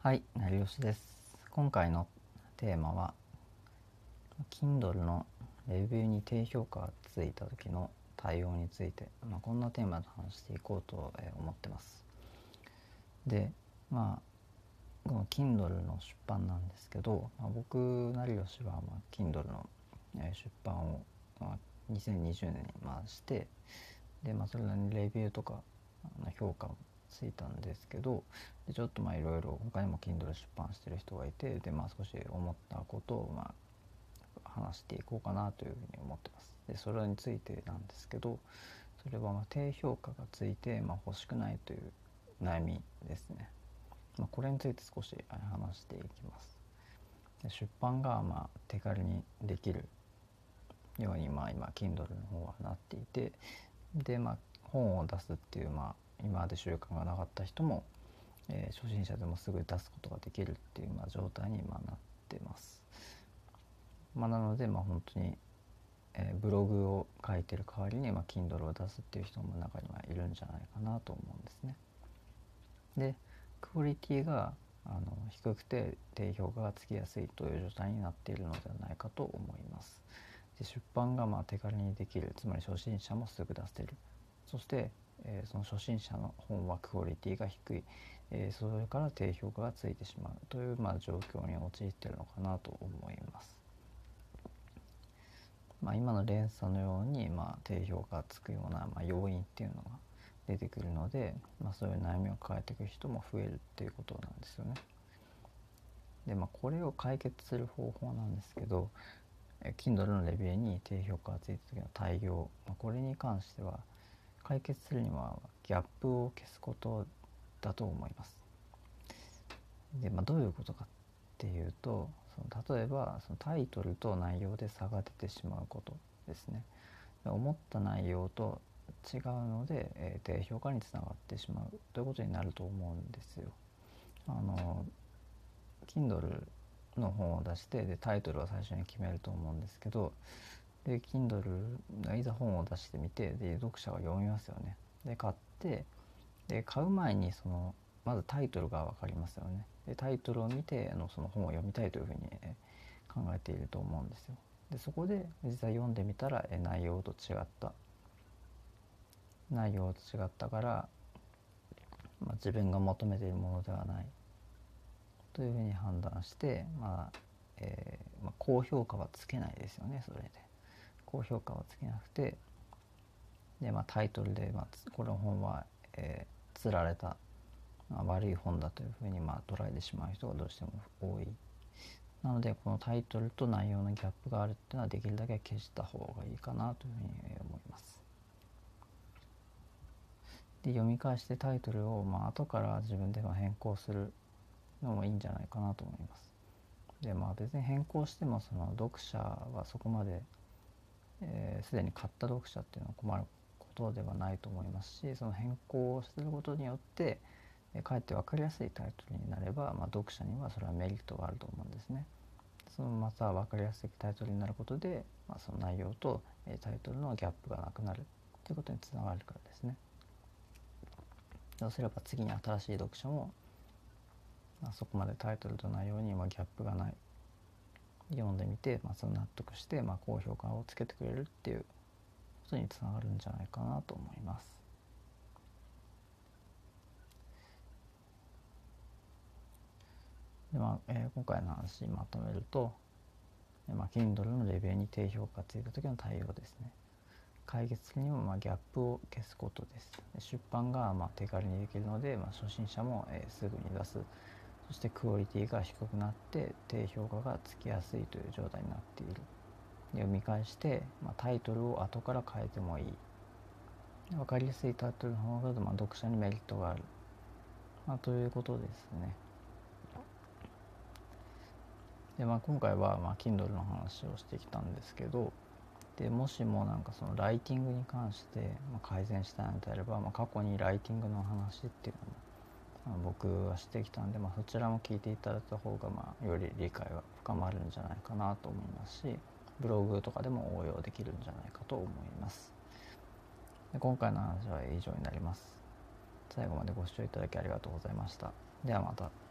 はい、成吉です。今回のテーマは Kindle のレビューに低評価がついた時の対応について、まあ、こんなテーマで話していこうと思ってます。で、まあこの Kindle の出版なんですけど、まあ、僕成吉はまあ Kindle の出版をま2020年にまあしてで、まあ、それなりにレビューとかあの評価ついたんですけどでちょっとまあいろいろ他にも Kindle 出版してる人がいてでまあ少し思ったことをまあ話していこうかなというふうに思ってます。でそれについてなんですけどそれはまあ低評価がついてまあ欲しくないという悩みですね。まあ、これについて少し話していきます。で出版がまあ手軽にできるようにまあ今 Kindle の方はなっていてでまあ本を出すっていうまあ今まで習慣がなかった人も、えー初心者でもすぐ出すことができるっていうまあ状態にまあなってます。まあ、なのでまあ本当に、えーブログを書いてる代わりにまあ Kindle を出すっていう人も中にはいるんじゃないかなと思うんですね。でクオリティがあの低くて低評価がつきやすいという状態になっているのではないかと思います。で出版がまあ手軽にできるつまり初心者もすぐ出せるそして、えーその初心者の本はクオリティが低い、えーそれから低評価がついてしまうという、まあ、状況に陥ってるのかなと思います。まあ、今の連鎖のように、まあ、低評価がつくような、まあ、要因っていうのが出てくるので、まあ、そういう悩みを抱えていく人も増えるっていうことなんですよね。でまあこれを解決する方法なんですけどえ Kindle のレビューに低評価がついた時の対応、まあ、これに関しては解決するにはギャップを消すことだと思います。で、まあ、どういうことかっていうとその例えばそのタイトルと内容で差が出てしまうことですね。思った内容と違うので、えー低評価につながってしまうということになると思うんですよ。あの Kindle の本を出してでタイトルは最初に決めると思うんですけどで Kindle がいざ本を出してみてで読者が読みますよね。で買ってで買う前にそのまずタイトルが分かりますよね。でタイトルを見てあのその本を読みたいというふうにえ考えていると思うんですよ。でそこで実際読んでみたらえ内容と違った内容と違ったから、まあ、自分が求めているものではないというふうに判断して、まあえーまあ、高評価はつけないですよねそれで高評価はつけなくてで、まあ、タイトルで、まあ、この本は、えー、釣られた、まあ、悪い本だというふうに、まあ、捉えてしまう人がどうしても多いなのでこのタイトルと内容のギャップがあるっていうのはできるだけ消した方がいいかなというふうに思います。で読み返してタイトルを、まあ後から自分で変更するのもいいんじゃないかなと思います。でまあ別に変更してもその読者はそこまでえー、に買った読者っていうのは困ることではないと思いますしその変更をすることによって、えーかえって分かりやすいタイトルになれば、まあ、読者にはそれはメリットがあると思うんですね。そのまた分かりやすいタイトルになることで、まあ、その内容と、えタイトルのギャップがなくなるということにつながるからですね。そうすれば次に新しい読者も、まあ、そこまでタイトルと内容にギャップがない読んでみて、まあ、その納得して、まあ、高評価をつけてくれるっていうことにつながるんじゃないかなと思います。でまあえー今回の話まとめると、まあ、Kindle のレビューに低評価ついた時の対応ですね。解決にもまあギャップを消すことです。出版がまあ手軽にできるので、まあ、初心者も、えーすぐに出す。そしてクオリティが低くなって低評価がつきやすいという状態になっている。で読み返して、まあ、タイトルを後から変えてもいい。分かりやすいタイトルの方が、まあ、読者にメリットがある。まあ、ということですね。でまあ、今回は、まあ、Kindle の話をしてきたんですけどでもしもなんかそのライティングに関して、まあ、改善したいのであれば、まあ、過去にライティングの話っていうのも、僕はしてきたんで、まあ、そちらも聞いていただいた方が、まあ、より理解は深まるんじゃないかなと思いますしブログとかでも応用できるんじゃないかと思います。で今回の話は以上になります。最後までご視聴いただきありがとうございました。ではまた。